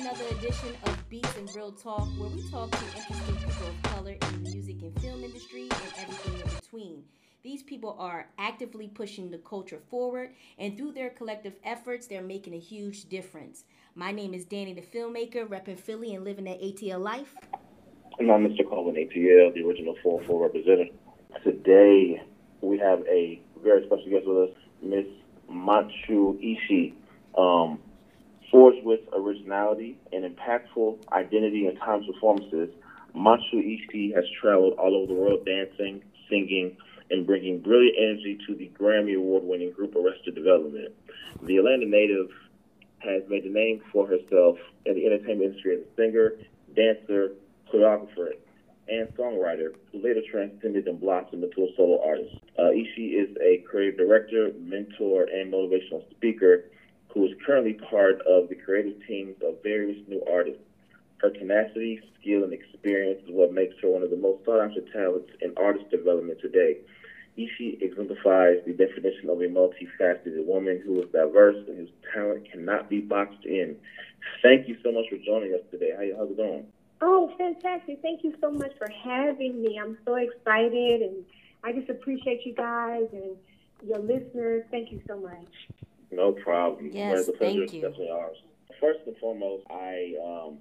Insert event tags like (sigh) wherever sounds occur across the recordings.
another edition of Beats and Real Talk, where we talk to interesting people of color in the music and film industry and everything in between. These people are actively pushing the culture forward, and through their collective efforts, they're making a huge difference. My name is Danny the Filmmaker, repping Philly and living that ATL life. And I'm Mr. Coleman, ATL, the original 4-4 representative. Today, we have a very special guest with us, Miss Montsho Eshe. Um, forged with originality and impactful identity in times performances, Montsho Eshe has traveled all over the world dancing, singing, and bringing brilliant energy to the Grammy Award winning group Arrested Development. The Atlanta native has made a name for herself in the entertainment industry as a singer, dancer, choreographer, and songwriter who later transcended and blossomed into a solo artist. Uh, Ishii is a creative director, mentor, and motivational speaker who is currently part of the creative teams of various new artists. Her tenacity, skill, and experience is what makes her one of the most sought after talents in artist development today. Eshe exemplifies the definition of a multifaceted woman who is diverse and whose talent cannot be boxed in. Thank you so much for joining us today. How, how's it going? Oh, fantastic. Thank you so much for having me. I'm so excited and I just appreciate you guys and your listeners. Thank you so much. No problem. Yes, the pleasure thank you. definitely ours. First and foremost, I um,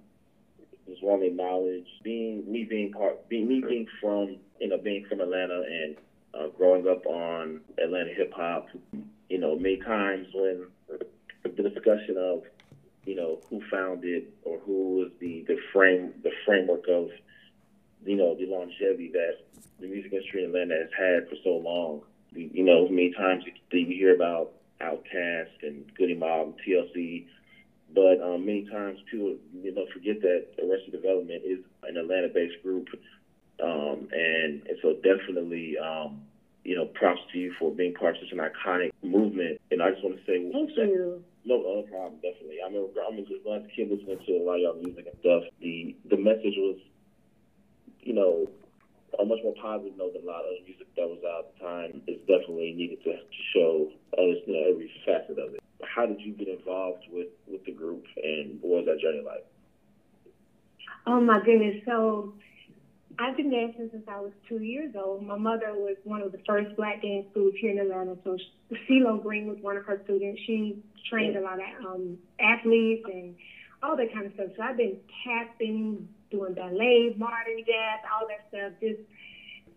just want to acknowledge being me being part, being me being from you know being from Atlanta and uh, growing up on Atlanta hip hop. You know, many times when the discussion of you know who founded or who was the the frame the framework of you know the longevity that the music industry in Atlanta has had for so long. You know, many times you, you hear about Outkast and Goodie Mob and TLC, but um, many times people you know forget that Arrested Development is an Atlanta-based group, um, and, and so definitely um, you know props to you for being part of such an iconic movement. And I just want to say, Thank you. no, no problem, definitely. I mean, I'm just glad to keep listening to a lot of y'all music and stuff. The the message was, you know, a much more positive note than a lot of other music that was out at the time. It's definitely needed to, to show others, you know, every facet of it. How did you get involved with with the group, and what was that journey like? Oh my goodness. So I've been dancing since I was two years old. My mother was one of the first black dance schools here in Atlanta. So CeeLo Green was one of her students. She trained a lot of um, athletes and all that kind of stuff. So I've been tapping, doing ballet, modern jazz, all that stuff, just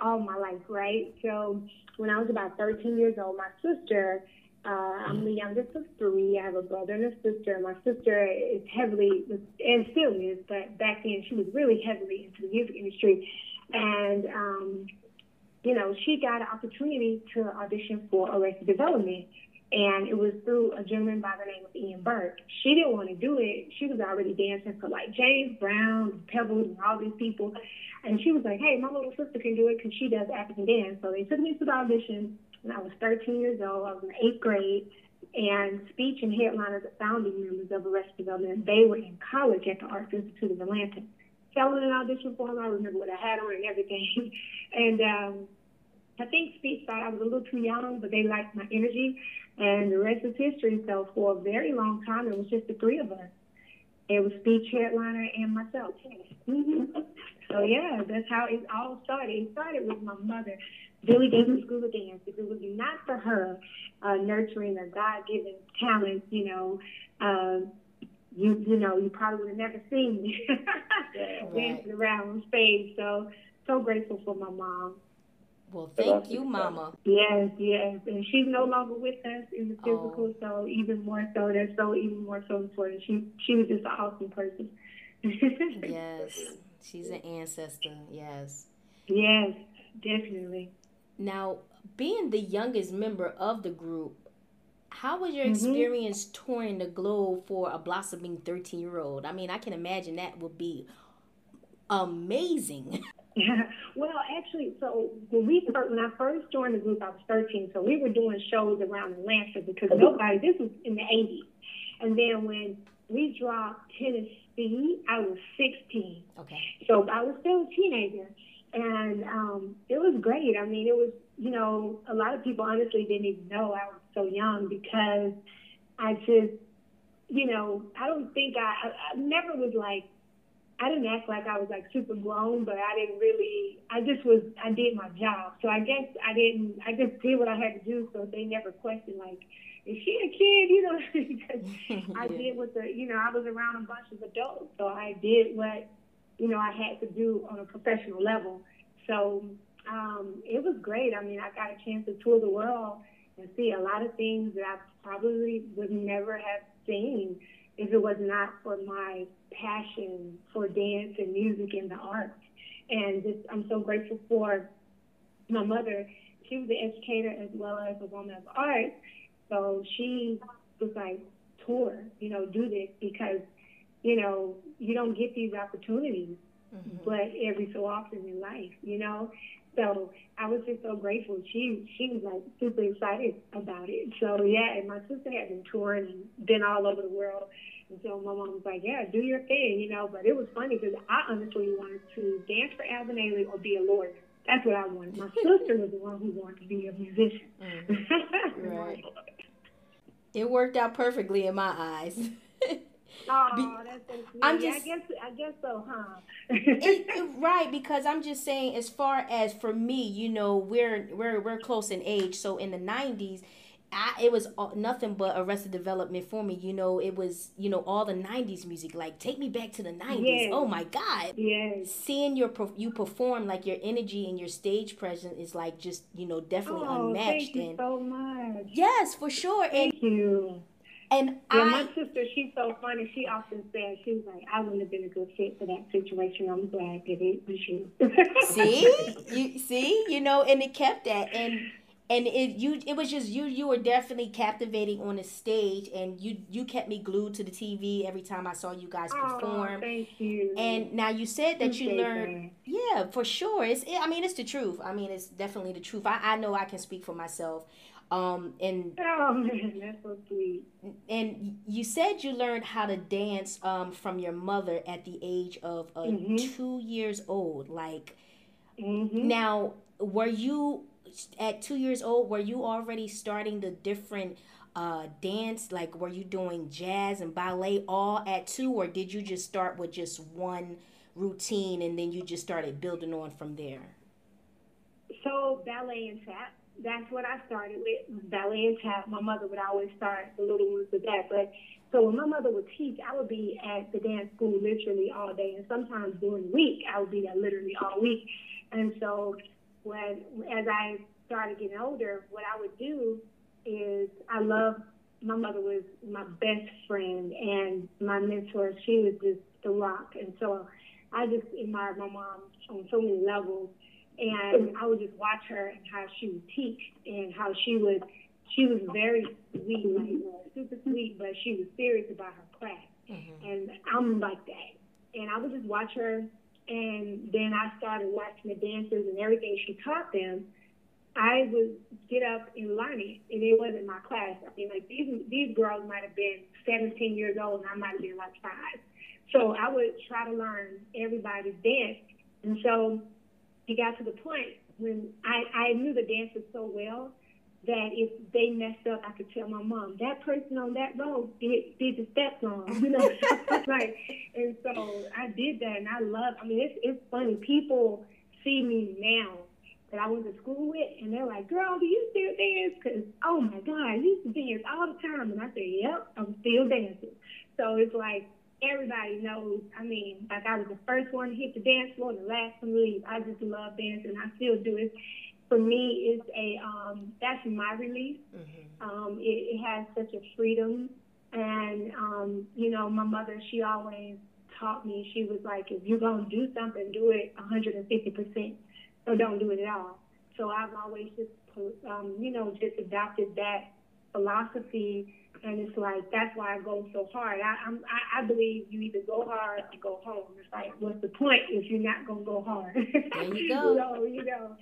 all my life, right? So when I was about 13 years old, my sister, uh, I'm the youngest of three. I have a brother and a sister. My sister is heavily, and still is, but back then she was really heavily into the music industry. And, um, you know, she got an opportunity to audition for Arrested Development. And it was through a gentleman by the name of Ian Burke. She didn't want to do it. She was already dancing for like James Brown, Pebbles, and all these people. And she was like, hey, my little sister can do it because she does African dance. So they took me to the audition and I was 13 years old. I was in eighth grade. And Speech and headliners, the founding members of Arrested Development, they were in college at the Arts Institute of Atlanta. Fell in an audition for them. I remember what I had on and everything. (laughs) and um, I think Speech thought I was a little too young, but they liked my energy. And the rest is history. So for a very long time, it was just the three of us. It was Speech Headliner and myself. so yeah, that's how it all started. It started with my mother. Billy Davis School of Dance. If it was not for her uh, nurturing a God-given talent, you know, uh, you you know, you probably would have never seen me (laughs) dancing around on stage. So so grateful for my mom. Well, thank you, Mama. Yes, yes. And she's no longer with us in the physical, Oh. so even more so. That's so even more so important. She she was just an awesome person. (laughs) Yes, she's an ancestor. Yes. Yes, definitely. Now, being the youngest member of the group, how was your Mhm. experience touring the globe for a blossoming 13 year old? I mean, I can imagine that would be amazing. (laughs) Yeah. (laughs) Well, actually, so when we first, when I first joined the group, I was 13. So we were doing shows around Atlanta because nobody. This was in the 80s, and then when we dropped Tennessee, I was 16. Okay. So I was still a teenager, and um, it was great. I mean, it was you know a lot of people honestly didn't even know I was so young because I just you know, I don't think I, I, I never was like, I didn't act like I was like super grown, but I didn't really, I just was, I did my job. So I guess I didn't, I just did what I had to do. So they never questioned like, is she a kid? (laughs) You know, because (laughs) I did what the, you know, I was around a bunch of adults. So I did what, you know, I had to do on a professional level. So um, it was great. I mean, I got a chance to tour the world and see a lot of things that I probably would never have seen if it was not for my passion for dance and music and the arts. And just, I'm so grateful for my mother. She was an educator as well as a woman of art. So she was like, tour, you know, do this because, you know, you don't get these opportunities, mm-hmm. but every so often in life, you know. So I was just so grateful. She she was like super excited about it. So yeah, and my sister had been touring and been all over the world. And so my mom was like, "Yeah, do your thing," you know. But it was funny because I honestly wanted to dance for Alvin Ailey or be a lawyer. That's what I wanted. My sister was the one who wanted to be a musician. Mm-hmm. (laughs) right. It worked out perfectly in my eyes. Oh, that's so sweet. I'm just, I guess, I guess so, huh? it, right, because I'm just saying, as far as for me, you know, we're we're we're close in age. So in the '90s, I, it was nothing but Arrested Development for me. You know, it was you know all the '90s music. Like, take me back to the '90s. Yes. Oh my God! Yes. Seeing your you perform, like your energy and your stage presence is like just you know definitely oh, unmatched. Thank you and so much. Yes, for sure. Thank and, you. And yeah, I, my sister, she's so funny. She often says, she was like, I wouldn't have been a good fit for that situation. I'm glad that it was you. see, you see, you know, and it kept that, and and it you it was just you you were definitely captivating on the stage, and you you kept me glued to the TV every time I saw you guys perform. Oh, thank you. And now you said that you learned, that. yeah, for sure. It's it, I mean it's the truth. I mean it's definitely the truth. I I know I can speak for myself. Um, and oh man, that's so sweet. And you said you learned how to dance um, from your mother at the age of uh, mm-hmm. two years old. Like, mm-hmm. now, were you at two years old? Were you already starting the different uh, dance? Like, were you doing jazz and ballet all at two, or did you just start with just one routine and then you just started building on from there? So ballet and tap that's what I started with ballet and tap. My mother would always start the little ones with that. But so when my mother would teach, I would be at the dance school literally all day, and sometimes during the week I would be there literally all week. And so when as I started getting older, what I would do is I love my mother was my best friend and my mentor. She was just the rock, and so I just admired my mom on so many levels and I would just watch her and how she would teach and how she would she was very sweet, like super sweet, but she was serious about her craft. Mm-hmm. And I'm like that. And I would just watch her and then I started watching the dancers and everything she taught them. I would get up and learn it, and it wasn't my class. I mean, like these these girls might have been 17 years old, and I might have been like five. So I would try to learn everybody's dance, and so it got to the point when I, I knew the dancers so well that if they messed up, I could tell my mom, that person on that road did, did the steps wrong, (laughs) you know, (laughs) right. And so I did that, and I love. I mean, it's it's funny. People see me now that I went to school with, and they're like, "Girl, do you still dance?" Because oh my God, you used to dance all the time, and I say, "Yep, I'm still dancing." So it's like everybody knows. I mean, like I was the first one to hit the dance floor, the last one to leave. I just love dancing. I still do it. For me, it's a um, that's my release. Mm-hmm. Um, it, it has such a freedom, and um, you know, my mother, she always taught me. She was like, if you're gonna do something, do it 150 percent, or don't do it at all. So I've always just, um, you know, just adopted that philosophy and it's like that's why I go so hard. I I'm, I, I believe you either go hard or go home. It's like what's the point if you're not gonna go hard? There you (laughs) go. so you know,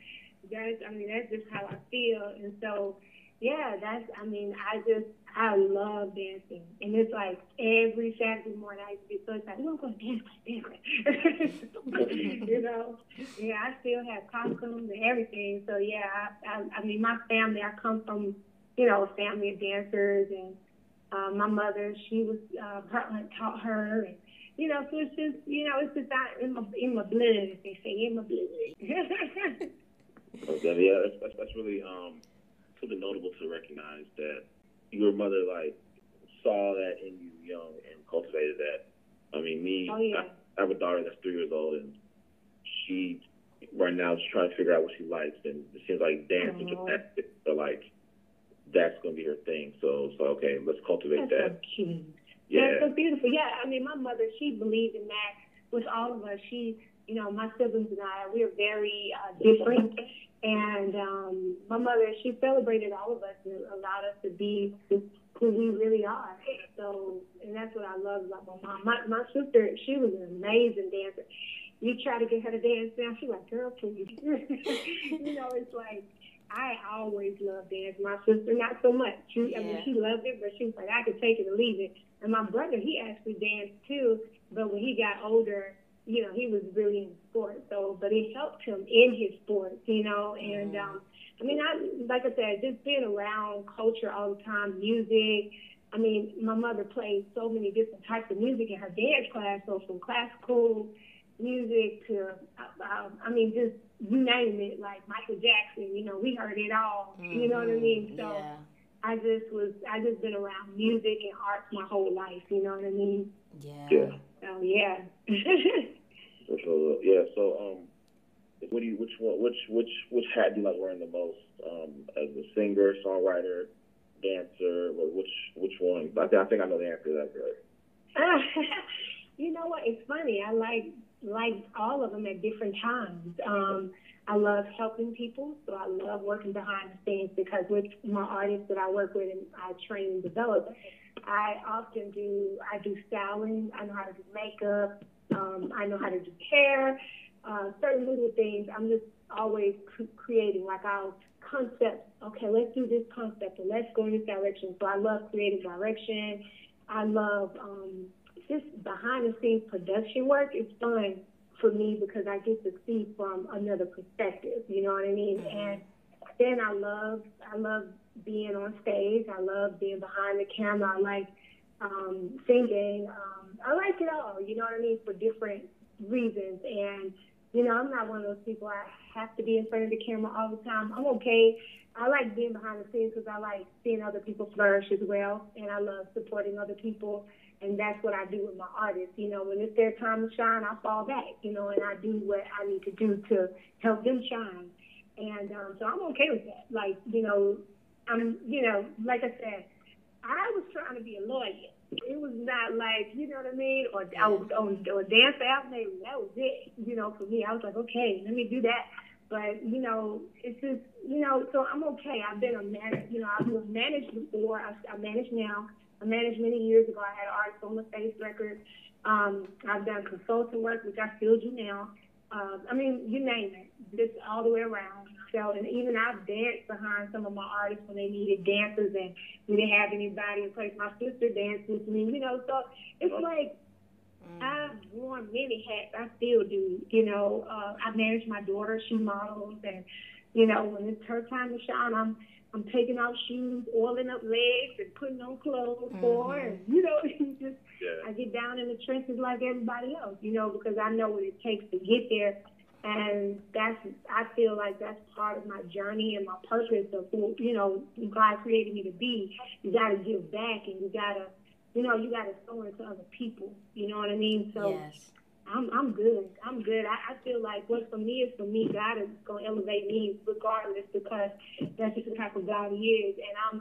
that's I mean that's just how I feel, and so yeah, that's I mean I just I love dancing, and it's like every Saturday morning I used to be so excited. We're gonna dance, dance, (laughs) you know. Yeah, I still have costumes and everything. So yeah, I, I I mean my family. I come from you know a family of dancers and Uh, my mother, she was uh, aunt taught her, and you know, so it's just you know, it's just out in my in my blood, as they say, in my blood. okay, yeah, that's, that's, that's really um something notable to recognize that your mother like saw that in you young and cultivated that. I mean, me, oh, yeah. I, I have a daughter that's three years old, and she right now is trying to figure out what she likes, and it seems like dance and gymnastics are like that's going to be her thing. So, so okay, let's cultivate that's that. So cute. Yeah. That's so beautiful. Yeah, I mean, my mother, she believed in that with all of us. She, you know, my siblings and I, we're very uh, different. And um, my mother, she celebrated all of us and allowed us to be who we really are. So, and that's what I love about my mom. My, my sister, she was an amazing dancer. You try to get her to dance now, she's like, girl, please. (laughs) you know, it's like, I always loved dance. My sister, not so much. She, yeah. I mean, she loved it, but she was like, I could take it or leave it. And my brother, he actually danced too, but when he got older, you know, he was really in sports. So, but it helped him in his sports, you know. And mm. um, I mean, I like I said, just being around culture all the time, music. I mean, my mother played so many different types of music in her dance class, so from classical music to, uh, I mean, just you name it, like Michael Jackson. You know, we heard it all. Mm-hmm. You know what I mean? Mm-hmm. So. Yeah. I just was I just been around music and arts my whole life, you know what I mean? Yeah. Yeah. So yeah. (laughs) so, yeah, so um what do you which one which which which hat do you like wearing the most? Um as a singer, songwriter, dancer, or which which one? I think I think I know the answer to that good. (laughs) you know what? It's funny. I like like all of them at different times. Um I love helping people, so I love working behind the scenes because with my artists that I work with and I train and develop, I often do I do styling. I know how to do makeup. Um, I know how to do hair. Uh, certain little things. I'm just always creating. Like I'll concept. Okay, let's do this concept and let's go in this direction. So I love creative direction. I love um, just behind the scenes production work. It's fun for me because I get to see from another perspective. You know what I mean? Mm-hmm. And then I love I love being on stage. I love being behind the camera. I like um, singing. Um, I like it all. You know what I mean? For different reasons. And you know, I'm not one of those people. I have to be in front of the camera all the time. I'm okay. I like being behind the scenes because I like seeing other people flourish as well, and I love supporting other people and that's what I do with my artists. You know, when it's their time to shine, I fall back. You know, and I do what I need to do to help them shine. And um, so I'm okay with that. Like, you know, I'm, you know, like I said, I was trying to be a lawyer. It was not like, you know what I mean, or I was on or dance album. That was it. You know, for me, I was like, okay, let me do that. But you know, it's just you know, so I'm okay. I've been a man. You know, I've managed before. I, I manage now. I managed many years ago. I had artists on the face record. Um, I've done consulting work, which I still do now. Uh, I mean, you name it, just all the way around. So, and even I've danced behind some of my artists when they needed dancers and we didn't have anybody in place. My sister danced with me, you know. So it's like mm. I've worn many hats. I still do, you know. Uh, I manage my daughter. She models, and you know, when it's her time to shine, I'm I'm taking off shoes, oiling up legs, and putting on clothes mm-hmm. for. And, (laughs) you know, (laughs) just yeah. I get down in the trenches like everybody else, you know, because I know what it takes to get there. And that's I feel like that's part of my journey and my purpose of who you know God created me to be. You got to give back, and you got to, you know, you got to sow into other people. You know what I mean? So yes. I'm I'm good. I'm good. I, I feel like what's for me is for me. God is gonna elevate me regardless because that's just the type of God He is. And I'm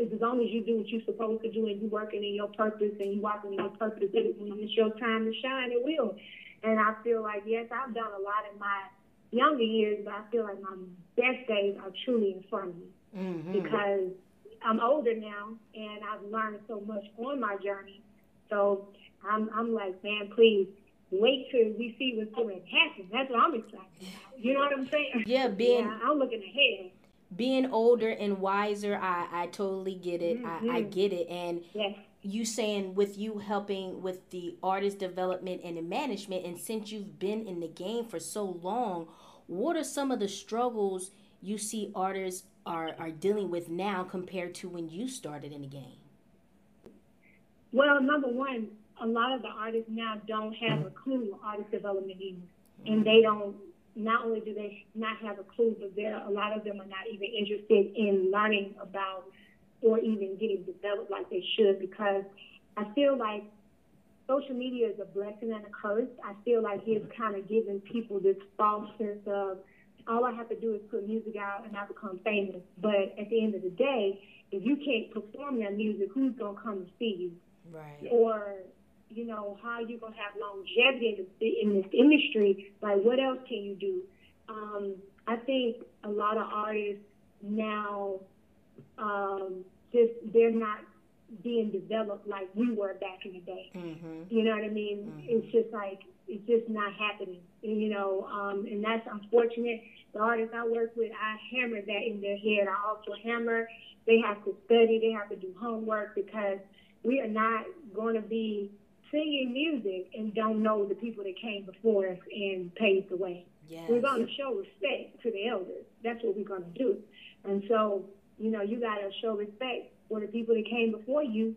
as long as you do what you're supposed to do and you're working in your purpose and you're walking in your purpose, it, when it's your time to shine, it will. And I feel like yes, I've done a lot in my younger years, but I feel like my best days are truly in front of me mm-hmm. because I'm older now and I've learned so much on my journey. So I'm I'm like, man, please wait till we see what's going to happen. That's what I'm excited about. You know what I'm saying? Yeah, being. Yeah, I'm looking ahead. Being older and wiser, I, I totally get it. Mm-hmm. I, I get it. And yes. you saying with you helping with the artist development and the management, and since you've been in the game for so long, what are some of the struggles you see artists are, are dealing with now compared to when you started in the game? Well, number one, a lot of the artists now don't have a clue artist development either, and mm-hmm. they don't. Not only do they not have a clue, but there a lot of them are not even interested in learning about or even getting developed like they should because I feel like social media is a blessing and a curse. I feel like it's mm-hmm. kind of giving people this false sense of all I have to do is put music out and I become famous. But at the end of the day, if you can't perform that music, who's gonna come and see you? Right. Or you know, how you're you gonna have longevity in, the, in this industry? Like, what else can you do? Um, I think a lot of artists now um, just they're not being developed like we were back in the day. Mm-hmm. You know what I mean? Mhm. It's just like it's just not happening. And, you know, um, and that's unfortunate. The artists I work with, I hammer that in their head. I also hammer they have to study, they have to do homework because we are not going to be singing music and don't know the people that came before us and paved the way. Yes. We're going to show respect to the elders. That's what we're going to do. And so, you know, you got to show respect for the people that came before you.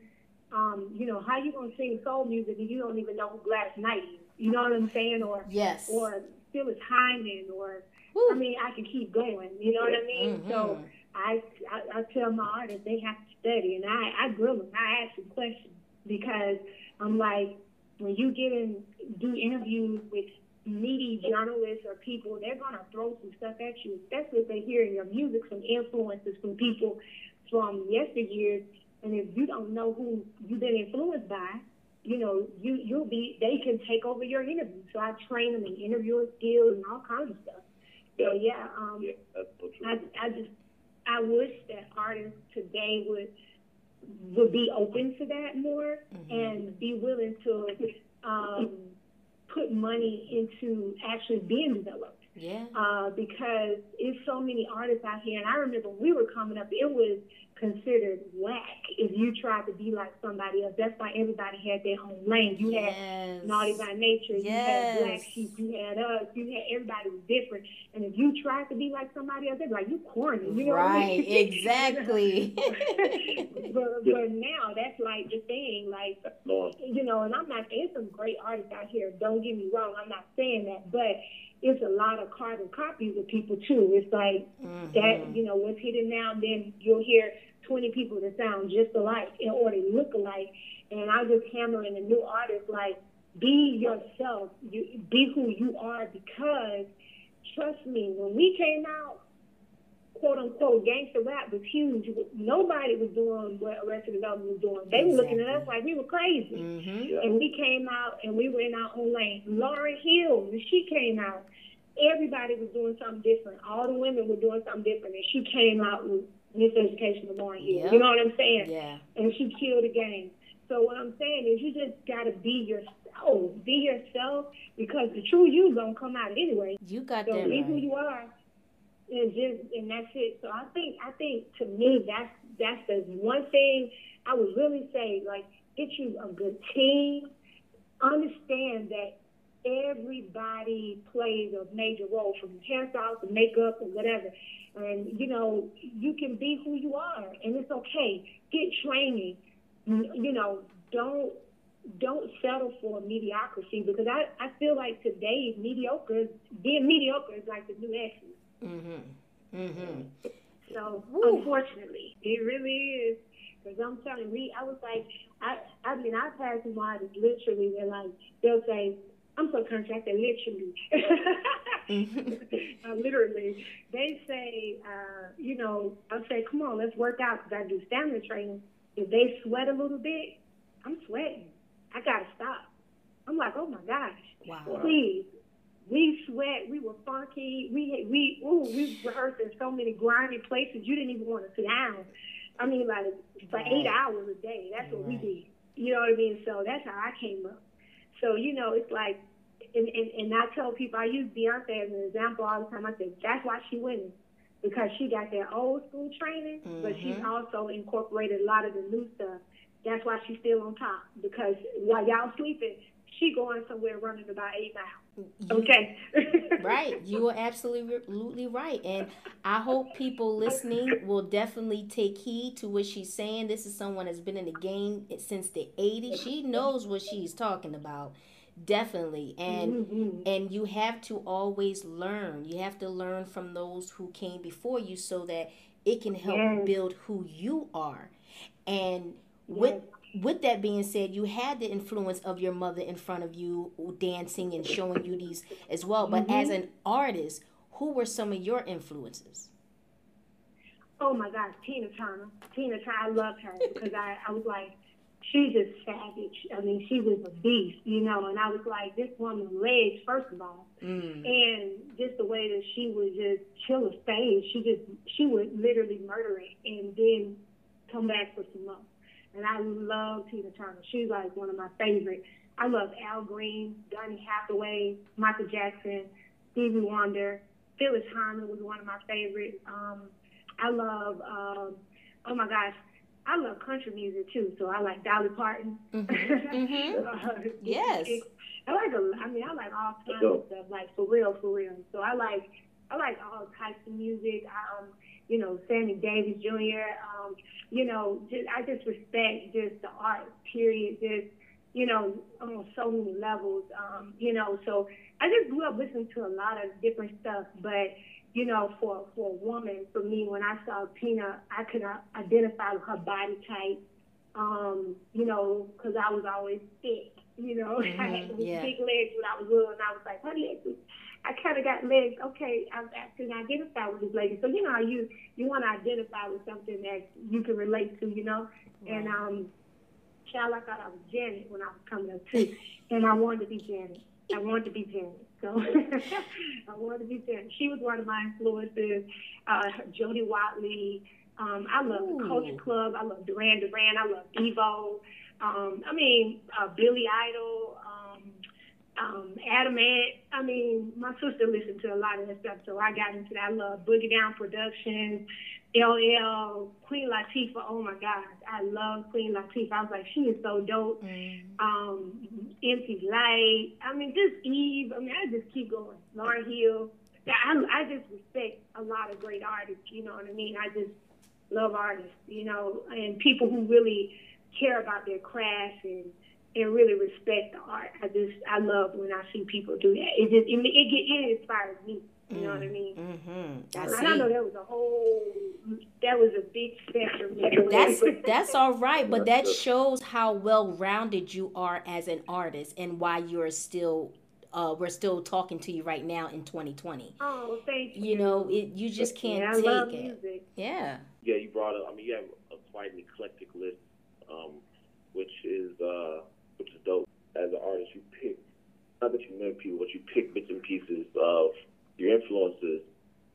Um, you know, how you going to sing soul music and you don't even know who Gladys Knight is? You know what I'm saying? Or Yes. or Phyllis Hyman, or Woo. I mean, I can keep going. You know what I mean? Mhm. So I, I I tell my artists they have to study, and I I grill them. I ask them questions because I'm like, when you get in do interviews with meaty journalists or people, they're gonna throw some stuff at you, especially if they hear your music, some influences from people from yesteryears. And if you don't know who you've been influenced by, you know, you you'll be they can take over your interview. So I train them in interviewing skills and all kinds of stuff. So yeah, um, Yeah. I, I just I wish that artists today would would be open to that more and be willing to um, put money into actually being developed. Yeah. Uh, because it's so many artists out here, and I remember when we were coming up, it was considered whack if you tried to be like somebody else. That's why everybody had their own lane. You had Yes. Naughty by Nature, yes. you had Black Sheep, you had us, you had everybody was different. And if you tried to be like somebody else, they'd be like, you corny. You know what I Right. mean? (laughs) Exactly. (laughs) but, (laughs) but now that's like the thing. Like, you know, and I'm not, there's some great artists out here. Don't get me wrong. I'm not saying that. But it's a lot of carbon copies of people, too. It's like Mhm. that, you know, what's hitting now, then you'll hear 20 people that sound just alike or they look alike. And I'm just hammering the new artists, like, be yourself. You, be who you are because, trust me, when we came out, quote unquote, gangster rap was huge. Nobody was doing what Arrested Development was doing. They were looking at us like we were crazy. Mhm. And we came out and we were in our own lane. Lauryn Hill, when she came out, everybody was doing something different. All the women were doing something different. And she came out with Miseducation of Lauryn Hill. Yep. You know what I'm saying? Yeah. And she killed the game. So what I'm saying is you just got to be yourself. Be yourself because the true you going to come out anyway. You got So that be who you are, and just and that's it. So I think I think to me that's that's the one thing I would really say. Like, get you a good team. Understand that everybody plays a major role, from hairstyles to makeup and whatever. And you know, you can be who you are, and it's okay. Get training. You know, don't don't settle for mediocrity because I, I feel like today mediocre is being mediocre is like the new excellence. Mhm. Mhm. So Woo. unfortunately, it really is. Because I'm telling you, I was like, I I mean, I've had some artists literally they're like they'll say, I'm so. I say literally. Mhm. uh, literally, they say, uh, you know, I'll say, come on, let's work out because I do stamina training. If they sweat a little bit, I'm sweating. I gotta stop. I'm like, oh my gosh, Wow. please. We sweat. We were funky. We we ooh, we rehearsed in so many grimy places. You didn't even want to sit down. I mean, like for eight hours a day. That's what we Right. did. You know what I mean? So that's how I came up. So you know, it's like, and and, and I tell people I use Beyonce as an example all the time. I say that's why she winning because she got that old school training, but she's Mhm. also incorporated a lot of the new stuff. That's why she's still on top because while y'all sleeping, she going somewhere running about eight miles. You, okay. right. (laughs) You are absolutely right. And I hope people listening will definitely take heed to what she's saying. This is someone that's been in the game since the 80s. She knows what she's talking about. Definitely. And mm-hmm. and you have to always learn. You have to learn from those who came before you so that it can help yes. build who you are. And yes. With that being said, you had the influence of your mother in front of you dancing and showing you these as well. But mm-hmm. as an artist, who were some of your influences? Oh my gosh, Tina Turner. Tina Turner, I loved her because I, I was like, she's just savage. I mean, she was a beast, you know. And I was like, this woman's legs, first of all, mm. and just the way that she would just chill a stage. She just, she would literally murder it and then come back for some more. And I love Tina Turner. She's like one of my favorite. I love Al Green, Donny Hathaway, Michael Jackson, Stevie Wonder. Phyllis Hyman was one of my favorites. Um, I love, um, oh my gosh, I love country music too. So I like Dolly Parton. Mm-hmm. (laughs) mm-hmm. (laughs) yes. I like a, I mean, I like all kinds of stuff, like for real, for real. So I like, I like all types of music. Um, you know, Sammy Davis Jr. Um, you know, just, I just respect just the art, period. Just, you know, on so many levels. Um, you know, so I just grew up listening to a lot of different stuff. But, you know, for for a woman, for me, when I saw Tina, I could identify with her body type. Um, you know, because I was always thick. You know, (laughs) mm-hmm, I had yeah. big legs when I was little, and I was like, her legs I kind of got legs. Okay, I, was asking. I can identify with this lady. So you know you you want to identify with something that you can relate to, you know. Right. And um, child, I thought I was Janet when I was coming up too, and I wanted to be Janet. I wanted to be Janet. So (laughs) I wanted to be Janet. She was one of my influences. Uh, Jody Watley. Um, I love Ooh. the Culture Club. I love Duran Duran. I love Devo. Um, I mean, uh, Billy Idol um, Adam Ant. I mean, my sister listened to a lot of that stuff, so I got into that. I love Boogie Down Productions, LL, Queen Latifah. Oh my God, I love Queen Latifah. I was like, she is so dope. Mm. Um, MC Lyte. I mean, just Eve. I mean, I just keep going. Lauryn Hill. I, I just respect a lot of great artists. You know what I mean? I just love artists. You know, and people who really care about their craft and and really respect the art. I just I love when I see people do that. It just it it, it inspires me. You know what I mean? Mm-hmm. I, I know that was a whole that was a big spectrum. That's (laughs) that's all right, but that shows how well rounded you are as an artist and why you're still uh, we're still talking to you right now in 2020. Oh, thank you. You know, it, you just can't yeah, take it. Music. Yeah. Yeah, you brought up. I mean, you have a quite an eclectic list, um, which is uh, which is dope. As an artist, you pick not that you mimic people, but you pick bits and pieces of your influences,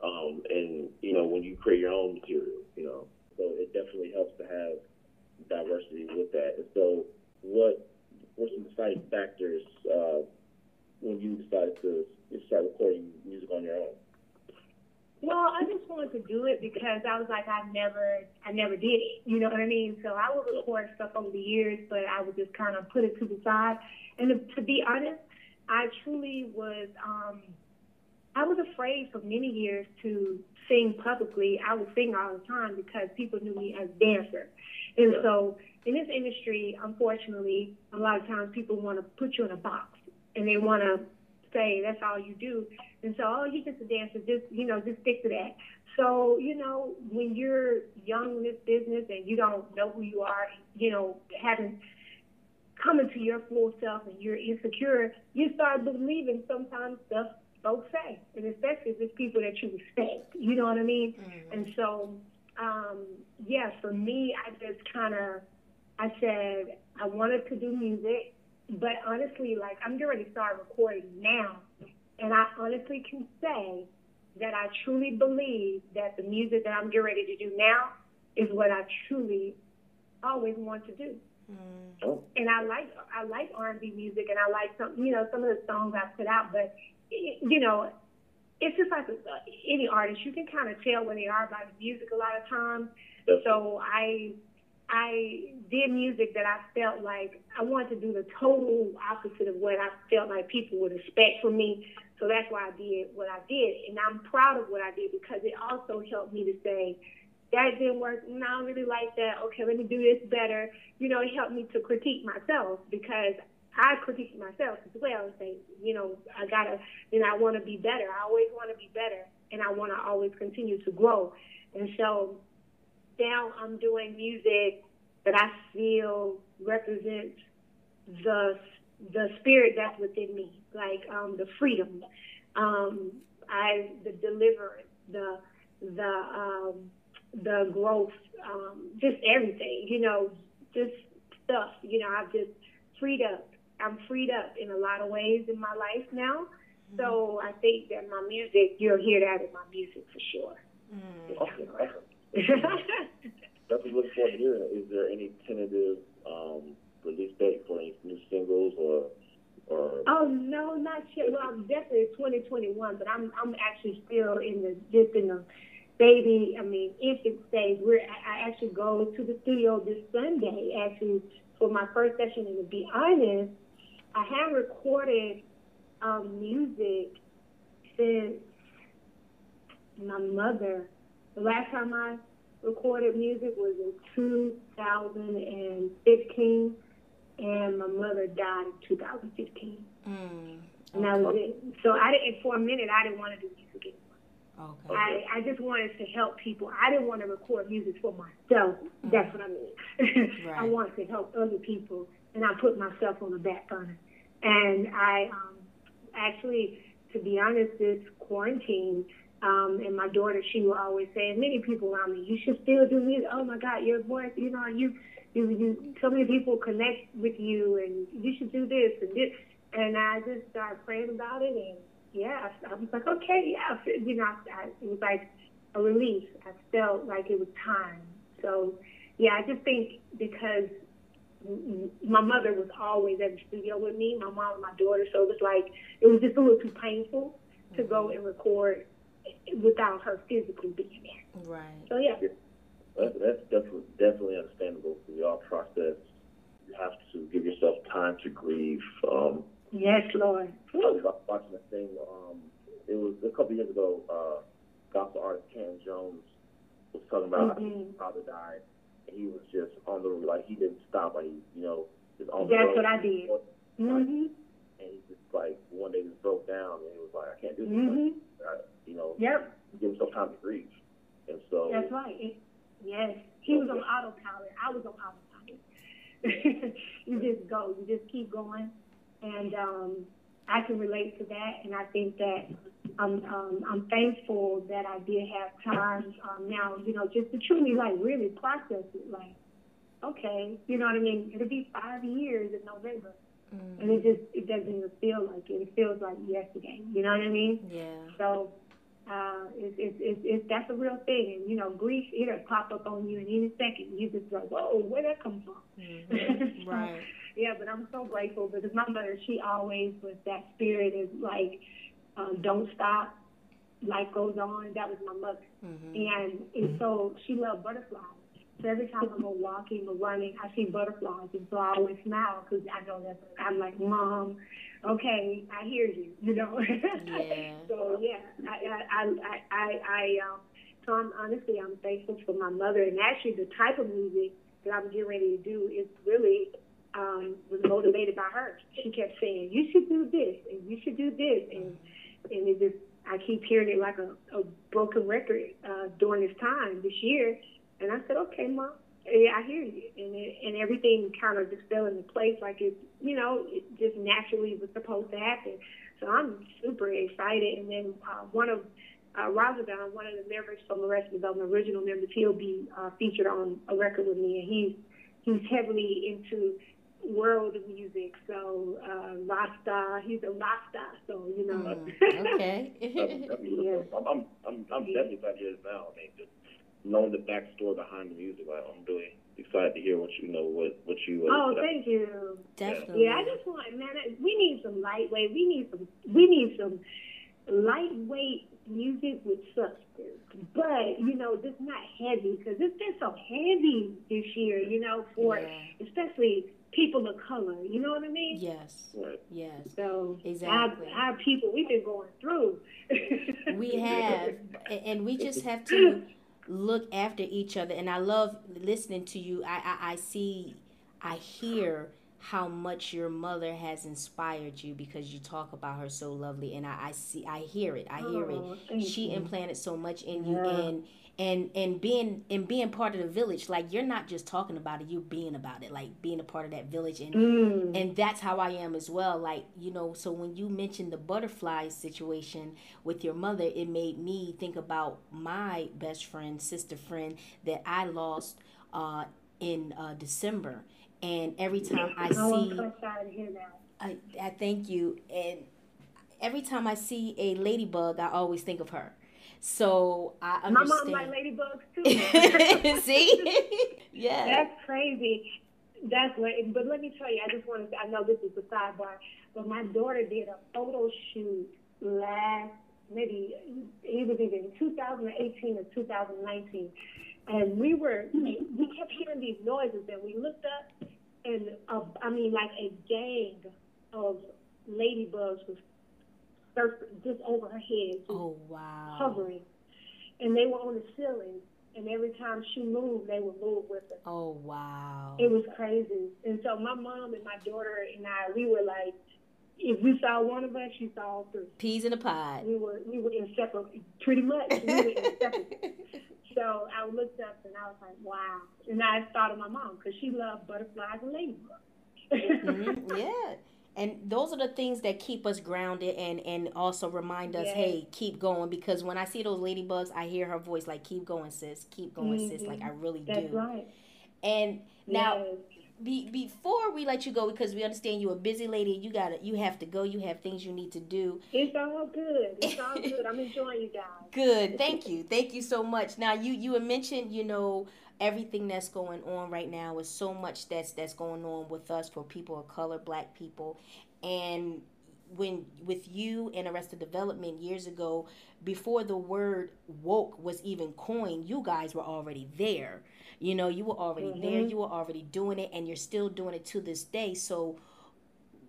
um, and you know when you create your own material, you know. So it definitely helps to have diversity with that. And so, what were some deciding factors uh, when you decided to start recording music on your own? Well, I just wanted to do it because I was like, I never, I never did it. You know what I mean? So I would record stuff over the years, but I would just kind of put it to the side. And to, to be honest, I truly was, um, I was afraid for many years to sing publicly. I would sing all the time because people knew me as a dancer. And so in this industry, unfortunately, a lot of times people want to put you in a box and they want to say that's all you do. And so, oh, you're just a dancer. Just you know, just stick to that. So you know, when you're young in this business and you don't know who you are, you know, haven't come to your full self and you're insecure, you start believing sometimes stuff folks say, and especially if it's people that you respect. You know what I mean? Mm-hmm. And so, um, yeah, for me, I just kind of, I said I wanted to do music. But honestly, like I'm getting ready to start recording now, and I honestly can say that I truly believe that the music that I'm getting ready to do now is what I truly always want to do. Mm. And I like I like R&B music, and I like some you know some of the songs I put out, but you know it's just like any artist, you can kind of tell when they are by the music a lot of times. So I I did music that I felt like I wanted to do the total opposite of what I felt like people would expect from me. So that's why I did what I did. And I'm proud of what I did because it also helped me to say, that didn't work. No, I don't really like that. Okay, let me do this better. You know, it helped me to critique myself because I critique myself as well and say, you know, I gotta, you know, I want to be better. I always want to be better, and I want to always continue to grow. And so now I'm doing music that I feel represents the the spirit that's within me, like um, the freedom, um, I the deliverance, the the um, the growth, um, just everything, you know, just stuff. You know, I've just freed up. I'm freed up in a lot of ways in my life now. Mm-hmm. So I think that my music, you'll hear that in my music for sure. Mm. Awesome. (laughs) Definitely looking forward to hearing Is there any tentative um, release date for any new singles or? Or oh no, not yet. Well, I'm definitely 2021, but I'm I'm actually still in the just in the baby, I mean, infant stage, where I actually go to the studio this Sunday, actually, for my first session. And to be honest, I have recorded um, music since my mother. The last time I recorded music was in 2015, and my mother died in 2015. Mm, okay. And that was it. So I didn't, for a minute, I didn't want to do music anymore. Okay. I, I just wanted to help people. I didn't want to record music for myself. Mm-hmm. That's what I mean. (laughs) right. I wanted to help other people, and I put myself on the back burner. And I um, actually, to be honest, this quarantine, um, and my daughter, she will always say, and many people around me, you should still do music. Oh my God, your voice, you know, you, you, you, so many people connect with you, and you should do this and this. And I just started praying about it, and yeah, I was like, okay, yeah, you know, I, it was like a relief. I felt like it was time. So, yeah, I just think because my mother was always at the studio with me, my mom and my daughter, so it was like it was just a little too painful to go and record without her physically being there. Right. So yeah. That, that's definitely definitely understandable for your process. You have to give yourself time to grieve. Um, Yes, Lord. I was watching a thing. Um, it was a couple years ago. Uh, gospel artist Ken Jones was talking about mm-hmm. his father died, and he was just on the like he didn't stop. Like you know, just on the That's road. what I did. mm-hmm. And he just like one day just broke down, and he was like, I can't do this. Mm-hmm. I, you know. Yep. Give himself time to grieve, and so. That's right. It, yes, he was on autopilot. I was on autopilot. (laughs) you just go. You just keep going and um, I can relate to that. And I think that I'm um, I'm thankful that I did have time um, now, you know, just to truly like really process it. Like, okay, you know what I mean? It'll be five years in November. Mm-hmm. And it just it doesn't even feel like it. It feels like yesterday. You know what I mean? Yeah. So uh, it's, it's, it's, it's, that's a real thing. And, you know, grief, it'll pop up on you in any second. You just like, whoa, where that come from? Mm-hmm. right (laughs) yeah, but I'm so grateful because my mother, she always was that spirit of like, um, don't stop, life goes on. That was my mother. Mm-hmm. And, and so she loved butterflies. So every time I go walking or running, I see butterflies. And so I always smile because I know that I'm like, Mom, okay, I hear you, (laughs) you know. Yeah. so, yeah, I, I, I, I, I um, so I'm honestly, I'm thankful for my mother. And actually, the type of music that I'm getting ready to do is really um, was motivated by her. She kept saying, "You should do this, and you should do this," and and it just I keep hearing it like a, a broken record uh, during this time this year. And I said, "Okay, mom, yeah, I hear you," and it, and everything kind of just fell into place like it, you know, it just naturally was supposed to happen. So I'm super excited. And then uh, one of uh, Rasa Don, one of the members from Arrested Development, original members, he'll be uh, featured on a record with me, and he's he's heavily into world of music. So uh, Rasta, he's a Rasta. So you know. Mm, okay. (laughs) yeah. I'm, I'm, I'm, I'm definitely glad to hear this now. I mean, just knowing the backstory behind the music, like, I'm really excited to hear what you know, what what you. Uh, oh, thank you. Definitely. Yeah, I just want, man. We need some lightweight. We need some. We need some lightweight music with substance, but you know, just not heavy because it's been so heavy this year. You know, for Yeah. especially people of color. You know what I mean? Yes. Yes. So Exactly. our, our people, we've been going through. (laughs) We have, and we just have to look after each other. And I love listening to you. I, I, I see, I hear how much your mother has inspired you because you talk about her so lovely. And I, I see, I hear it. I hear Oh, it. She you. implanted so much in you, Yeah. and and and being and being part of the village. Like you're not just talking about it, you're being about it. Like being a part of that village and Mm. and that's how I am as well. Like, you know, so when you mentioned the butterfly situation with your mother, it made me think about my best friend, sister friend that I lost uh, in uh, December. And every time I I'm see, so sorry to hear that. I, I thank you. And every time I see a ladybug, I always think of her. So I understand. My mom understand. like ladybugs too. (laughs) see? (laughs) yeah. That's crazy. That's what. But let me tell you, I just want to. I know this is a sidebar, but my daughter did a photo shoot last maybe it was either in 2018 or 2019, and we were we kept hearing these noises, and we looked up, and uh, I mean like a gang of ladybugs was just over her head, just Oh, wow. hovering, and they were on the ceiling. And every time she moved, they would move with her. Oh, wow. It was crazy. And so my mom and my daughter and I, we were like, if we saw one of us, she saw all three. Peas in a pod. We were we were inseparable, pretty much. We were inseparable. (laughs) So I looked up and I was like, wow. And I thought of my mom because she loved butterflies and ladybugs. Mhm, (laughs) Yeah. And those are the things that keep us grounded and and also remind us, hey, keep going. Because when I see those ladybugs, I hear her voice like, keep going, sis. Keep going, sis. Mhm. Like I really That's do. right. And now Yes. be, before we let you go, because we understand you're a busy lady, you gotta you have to go. You have things you need to do. It's all good. It's all (laughs) good. I'm enjoying you guys. Good. Thank you. Thank you so much. Now you you had mentioned, you know, everything that's going on right now is so much that's that's going on with us for people of color, black people. And when with you and Arrested Development years ago, before the word woke was even coined, you guys were already there. You know, you were already there, Mhm. you were already doing it, and you're still doing it to this day. So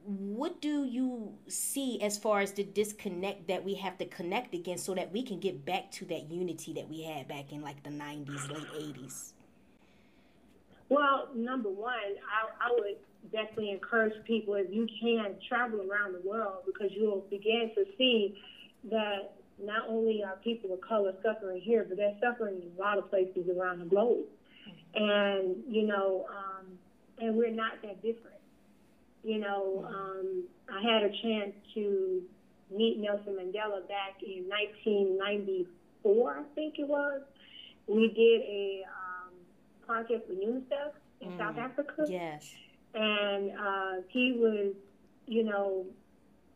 what do you see as far as the disconnect that we have to connect again so that we can get back to that unity that we had back in like the 90s late 80s Well, number one, I, I would definitely encourage people if you can travel around the world because you'll begin to see that not only are people of color suffering here, but they're suffering in a lot of places around the globe. And, you know, um, and we're not that different. You know, um, I had a chance to meet Nelson Mandela back in 1994, I think it was. We did a um, project with UNICEF in Mm. South Africa, yes and uh, he was, you know,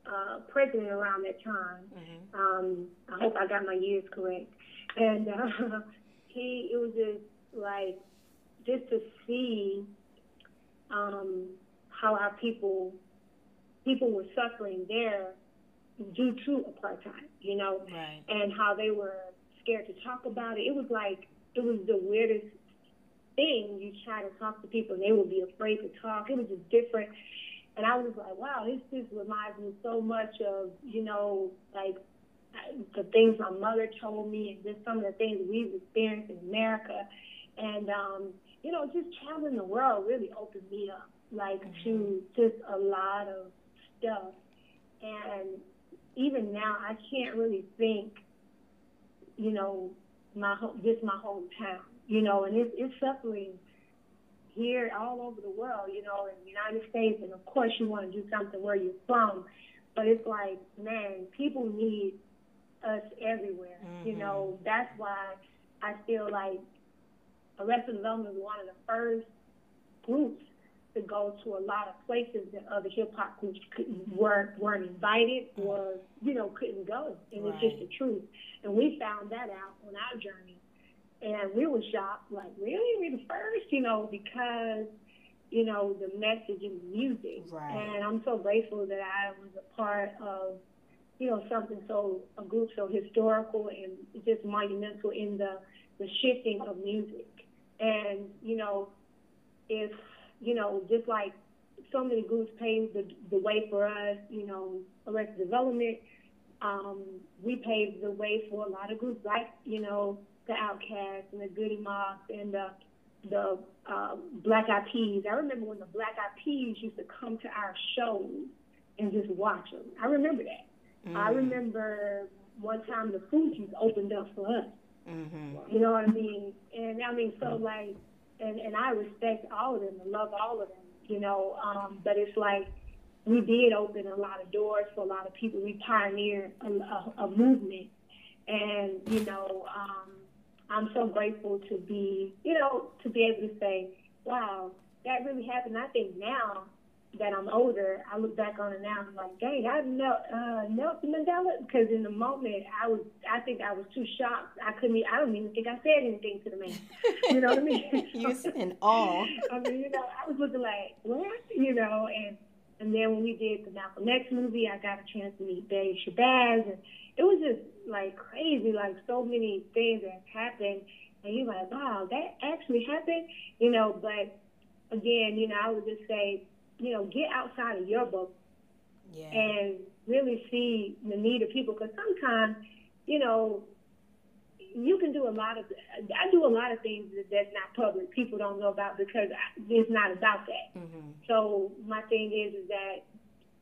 uh, president around that time. hmm Um, I hope I got my years correct. And uh, (laughs) he, it was just like, just to see um, how our people, people were suffering there due to apartheid, you know, right and how they were scared to talk about it. It was like, it was the weirdest thing. You try to talk to people and they would be afraid to talk. It was just different. And I was like, wow, this just reminds me so much of, you know, like the things my mother told me and just some of the things we've experienced in America. And, um, you know, just traveling the world really opened me up, like to just a lot of stuff. And even now, I can't really think, you know, my home, just my hometown, you know, and it's, it's suffering here all over the world, you know, in the United States. And of course, you want to do something where you're from, but it's like, man, people need us everywhere. You Mhm. know, that's why I feel like Arrested Development was one of the first groups to go to a lot of places that other hip hop groups couldn't weren't weren't invited or you know couldn't go, and it's just the truth. And we found that out on our journey, and we were shocked, like really, we the first, you know, because you know the message in the music. Right. And I'm so grateful that I was a part of you know, something so a group so historical and just monumental in the the shifting of music. And you know, if you know, just like so many groups paved the, the way for us, you know, Arrested Development, um, we paved the way for a lot of groups like, you know, the OutKasts and the Goodie Mob and the the uh, Black Eyed Peas. I remember when the Black Eyed Peas used to come to our shows and just watch them. I remember that. Mm. I remember one time the Fugees opened up for us. Mm-hmm. You know what I mean? And I mean, so like, and and I respect all of them and love all of them. You know, um, but it's like we did open a lot of doors for a lot of people. We pioneered a, a, a movement, and you know, um, I'm so grateful to be, you know, to be able to say, wow, that really happened. I think now that I'm older, I look back on it now and I'm like, dang, I know uh, Nelson Mandela because in the moment I was, I think I was too shocked. I couldn't, I don't even think I said anything to the man. (laughs) You know what I mean? you was in awe. (laughs) I mean, you know, I was looking like, what? You know, and and then when we did the Malcolm X movie, I got a chance to meet Betty Shabazz, and it was just like crazy, like so many things that happened, and you're like, wow, that actually happened, you know. But again, you know, I would just say, you know, get outside of your book yeah. and really see the need of people, because sometimes, you know, you can do a lot of. I do a lot of things that, that's not public. People don't know about because it's not about that. Mm-hmm. So my thing is, is that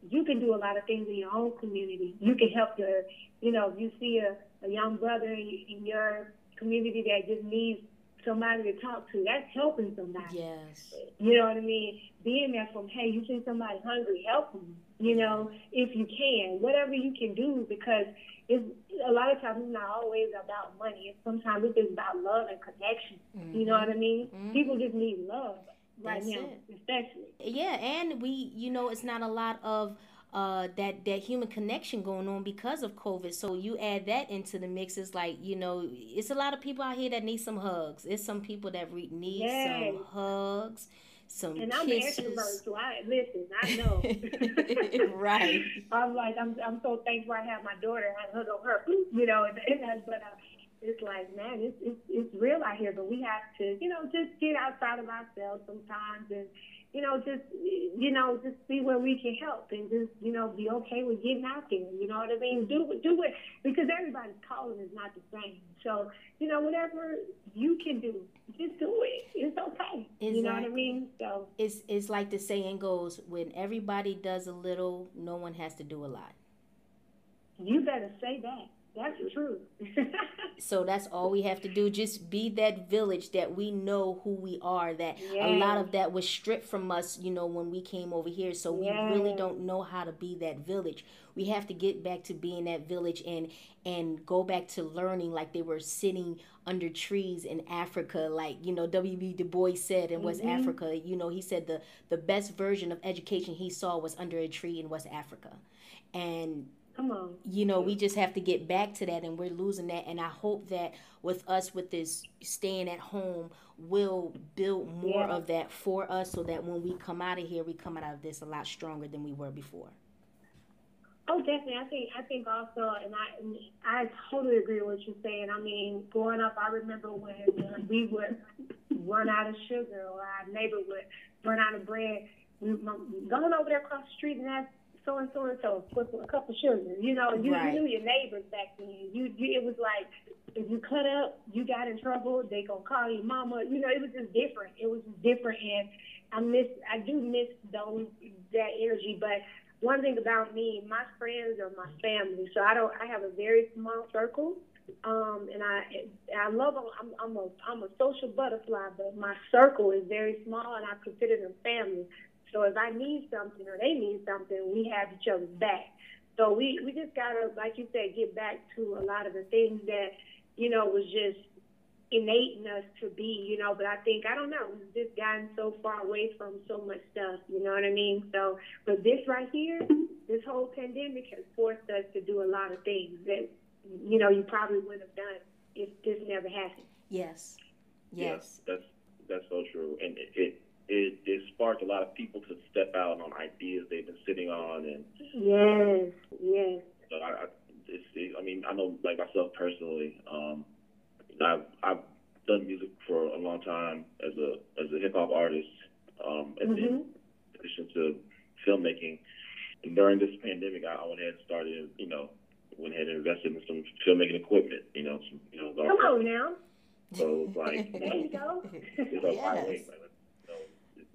you can do a lot of things in your own community. You can help your, you know, if you see a, a young brother in your community that just needs somebody to talk to, that's helping somebody. Yes. You know what I mean? Being there from, hey, you see somebody hungry, help them, you know, if you can. Whatever you can do because it's a lot of times it's not always about money. It's sometimes it's just about love and connection. Mm-hmm. You know what I mean? Mm-hmm. People just need love right That's now, it. especially. Yeah, and we, you know, it's not a lot of uh, that that human connection going on because of COVID. So you add that into the mix. It's like you know, it's a lot of people out here that need some hugs. It's some people that re- need yes. some hugs some and I'm kisses. an extrovert, so I listen. I know. (laughs) (laughs) right. I'm like I'm. I'm so thankful I have my daughter. I hug on her, (laughs) you know. And, and but uh, it's like, man, it's, it's it's real out here. But we have to, you know, just get outside of ourselves sometimes and you know, just you know, just see where we can help and just you know be okay with getting out there. You know what I mean? Do do it because everybody's calling is not the same. So you know, whatever you can do, just do it. It's okay. Exactly. You know what I mean? So it's it's like the saying goes: when everybody does a little, no one has to do a lot. You better say that. That's true. (laughs) so that's all we have to do. Just be that village that we know who we are. That yes. a lot of that was stripped from us, you know, when we came over here. So yes. we really don't know how to be that village. We have to get back to being that village and and go back to learning like they were sitting under trees in Africa, like you know W.B. Du Bois said in mm-hmm. West Africa. You know, he said the the best version of education he saw was under a tree in West Africa, and Come on. You know, we just have to get back to that, and we're losing that. And I hope that with us, with this staying at home, will build more yeah. of that for us, so that when we come out of here, we come out of this a lot stronger than we were before. Oh, definitely. I think I think also, and I I totally agree with what you're saying. I mean, growing up, I remember when we would run out of sugar, or our neighbor would run out of bread. We going over there across the street and ask so and so and so with a couple of sugar. You know, you, right. you knew your neighbors back then. You, you it was like if you cut up, you got in trouble. They gonna call your mama. You know, it was just different. It was just different, and I miss. I do miss those that energy. But one thing about me, my friends are my family. So I don't. I have a very small circle. Um, and I, I love. I'm, I'm a, I'm a social butterfly, but my circle is very small, and I consider them family. So if I need something or they need something, we have each other's back. So we, we just gotta, like you said, get back to a lot of the things that, you know, was just innate in us to be, you know, but I think, I don't know, we've just gotten so far away from so much stuff, you know what I mean? So, but this right here, this whole pandemic has forced us to do a lot of things that, you know, you probably wouldn't have done if this never happened. Yes. Yes. Yeah, that's, that's so true. And it, it it, it sparked a lot of people to step out on ideas they've been sitting on and yes yes So I, I, it's, it, I mean, I know like myself personally. Um, I've I've done music for a long time as a as a hip hop artist. Um, and Mm-hmm. in addition to filmmaking, and during this pandemic, I, I went ahead and started, you know, went ahead and invested in some filmmaking equipment. You know, some, you know, Come on now. So it's like (laughs) There you go. it's Yes.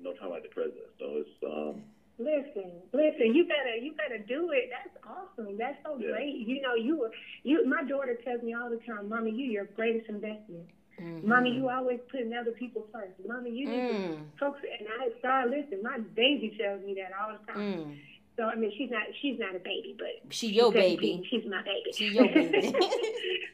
No, it's no time like the present. So it's um, Listen, listen, you better you better do it. That's awesome. That's so Yeah. great. You know, you were you my daughter tells me all the time, Mommy, you your greatest investment. Mhm. Mommy, you always putting other people first. Mommy, you need Mm. to focus and I started listening. My baby tells me that all the time. Mm. So I mean she's not she's not a baby, but She your she's 17. baby. She's my baby. She your baby. (laughs)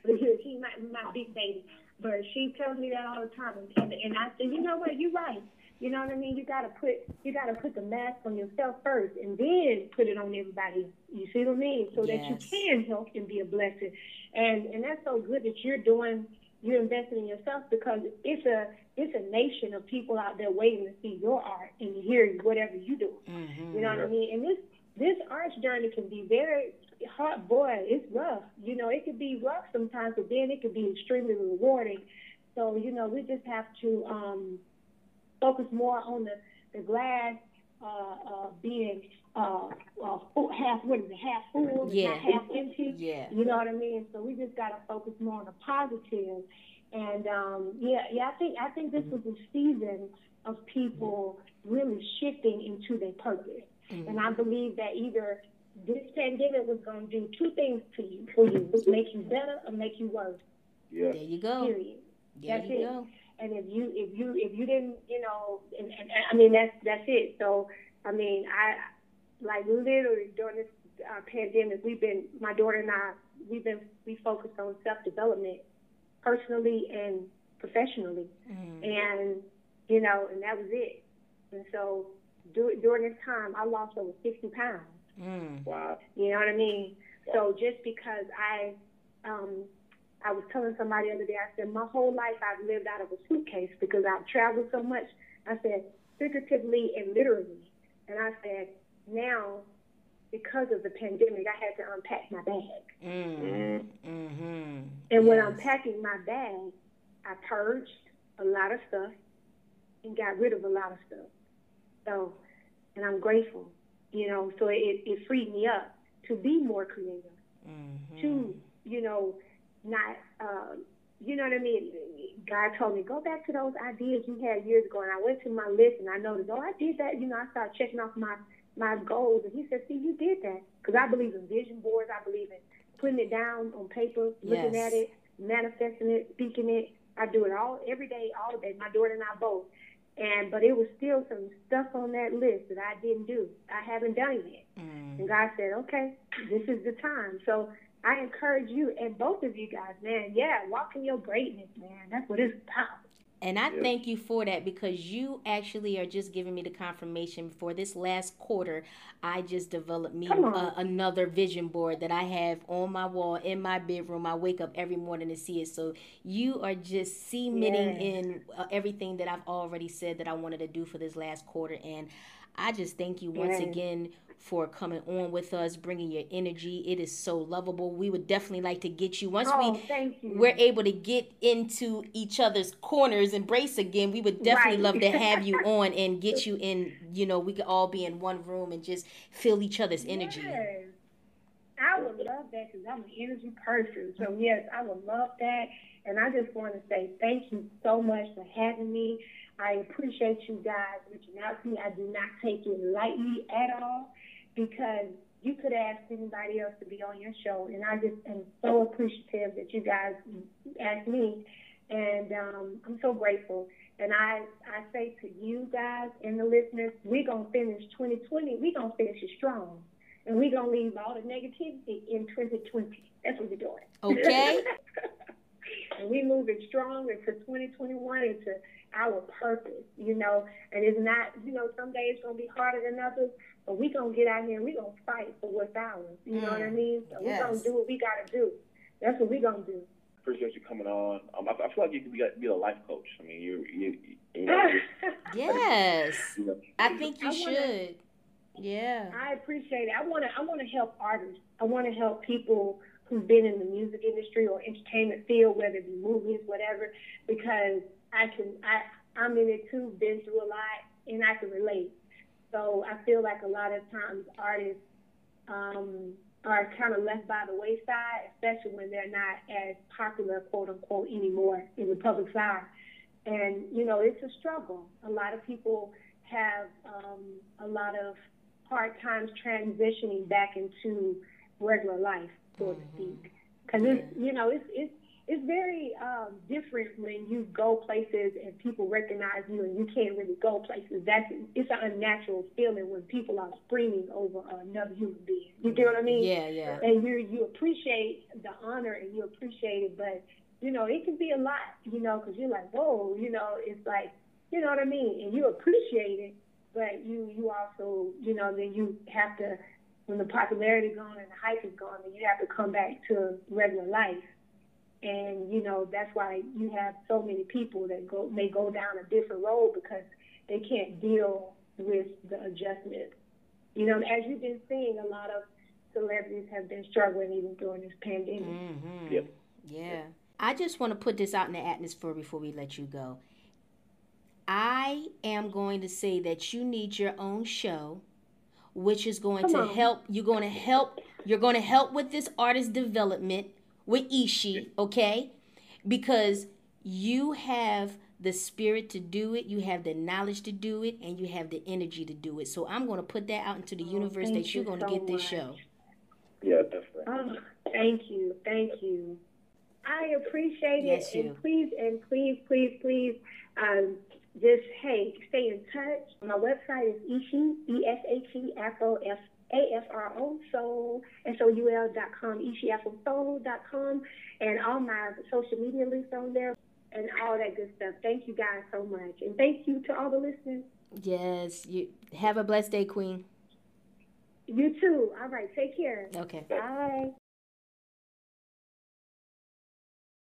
(laughs) she's my my big baby. But she tells me that all the time and, and I said, You know what, you're right. You know what I mean? You gotta put you gotta put the mask on yourself first and then put it on everybody. You see what I mean? So that you can help and be a blessing. And and that's so good that you're doing you're investing in yourself because it's a it's a nation of people out there waiting to see your art and hear whatever you do. Mhm. You know what I mean? And this this arts journey can be very hard. Boy, it's rough. You know, it could be rough sometimes, but then it could be extremely rewarding. So you know, we just have to um, focus more on the the glass uh, uh, being uh, uh, half what is it, half full, and Yeah. not half empty. Yeah. You know what I mean? So we just got to focus more on the positive. And um, yeah, yeah, I think I think this was a season of people really shifting into their purpose. Mm-hmm. And I believe that either this pandemic was going to do two things to you, for you, make you better or make you worse. yeah. There you go. Period. There That's you it. go. And if you if you if you didn't, you know, and, and, and I mean that's that's it. So I mean I like literally during this uh, pandemic, we've been my daughter and I we've been we focused on self development personally and professionally, Mm. and you know, and that was it. And so dur- during this time, I lost over fifty pounds. Mm. Wow. You know what I mean? So just because I, um, I was telling somebody the other day, I said my whole life I've lived out of a suitcase because I've traveled so much. I said figuratively and literally, and I said now because of the pandemic, I had to unpack my bag. Mm. Mm-hmm. And when Yes. I'm packing my bag, I purged a lot of stuff and got rid of a lot of stuff. So, and I'm grateful, you know. So it, it freed me up to be more creative, Mhm. to you know, not, uh, you know what I mean. God told me go back to those ideas you had years ago, and I went to my list and I noticed, oh, I did that. You know, I started checking off my my goals, and He said, see, you did that because I believe in vision boards. I believe in putting it down on paper, looking Yes. at it, manifesting it, speaking it. I do it all every day, all day. My daughter and I both. And but it was still some stuff on that list that I didn't do. I haven't done yet. Mm. And God said, okay, this is the time. So I encourage you and both of you guys, man. Yeah, walk in your greatness, man. That's what it's about. And I Yeah. thank you for that because you actually are just giving me the confirmation for this last quarter. I just developed me Come on. uh, another vision board that I have on my wall in my bedroom. I wake up every morning to see it. So you are just cementing Yes. in uh, everything that I've already said that I wanted to do for this last quarter. And I just thank you once Yes. again for coming on with us, bringing your energy. It is so lovable. We would definitely like to get you once oh, we you. we're able to get into each other's corners, embrace again, we would definitely Right. love to have you (laughs) on and get you in. You know, we could all be in one room and just feel each other's energy. Yes. I would love that because I'm an energy person. So, yes, I would love that. And I just want to say thank you so much for having me. I appreciate you guys reaching out to me. I do not take it lightly at all because you could ask anybody else to be on your show. And I just am so appreciative that you guys asked me. And um, I'm so grateful. And I, I say to you guys and the listeners, we're going to finish 2020. We're going to finish it strong. And we're going to leave all the negativity in 2020. That's what we're doing. Okay. (laughs) and we're moving strong into 2021 into our purpose, you know. And it's not, you know, some days it's going to be harder than others, but we're going to get out here and we're going to fight for what's ours. You know what I Mm. mean? So we're gonna do what we got to do. That's what we're going to do. Appreciate you coming on. Um, I, I feel like you could be, be a life coach. I mean, you you you know, (laughs) yes. you know I think you I wanna- should. Yeah. I appreciate it. I want to. I want to help artists. I want to help people who've been in the music industry or entertainment field, whether it be movies, whatever, because I can. I I'm in it too. Been through a lot, and I can relate. So I feel like a lot of times artists um, are kind of left by the wayside, especially when they're not as popular, quote unquote, anymore in the public eye. And you know, it's a struggle. A lot of people have um, a lot of hard times transitioning back into regular life, so to speak. Because it's you know it's it's it's very um, different when you go places and people recognize you and you can't really go places. That's it's an unnatural feeling when people are screaming over another human being. You get what I mean? Yeah, yeah. And you you appreciate the honor and you appreciate it, but you know it can be a lot. You know, because you're like, whoa, you know, it's like, you know what I mean, and you appreciate it, but you you also you know then you have to when the popularity gone and the hype is gone, then you have to come back to regular life. And you know that's why you have so many people that go may go down a different road because they can't deal with the adjustment. You know, as you've been seeing, a lot of celebrities have been struggling even during this pandemic. Mm-hmm. Yep. Yeah. I just want to put this out in the atmosphere before we let you go. I am going to say that you need your own show, which is going Come to on. help. You're going to help. You're going to help with this artist development with Eshe, okay? Because you have the spirit to do it, you have the knowledge to do it, and you have the energy to do it. So I'm going to put that out into the universe Oh, thank that you're you going to get this much. show. Yeah, definitely. Oh, thank you, thank you. I appreciate it, you. and please, and please, please, please, um, just hey, stay in touch. My website is Eshe E S H E Afro F A F R O Soul S O U L dot com Eshe Soul dot com, and all my social media links on there, and all that good stuff. Thank you guys so much, and thank you to all the listeners. Yes. You have a blessed day, Queen. You too. All right, take care. Okay. Bye.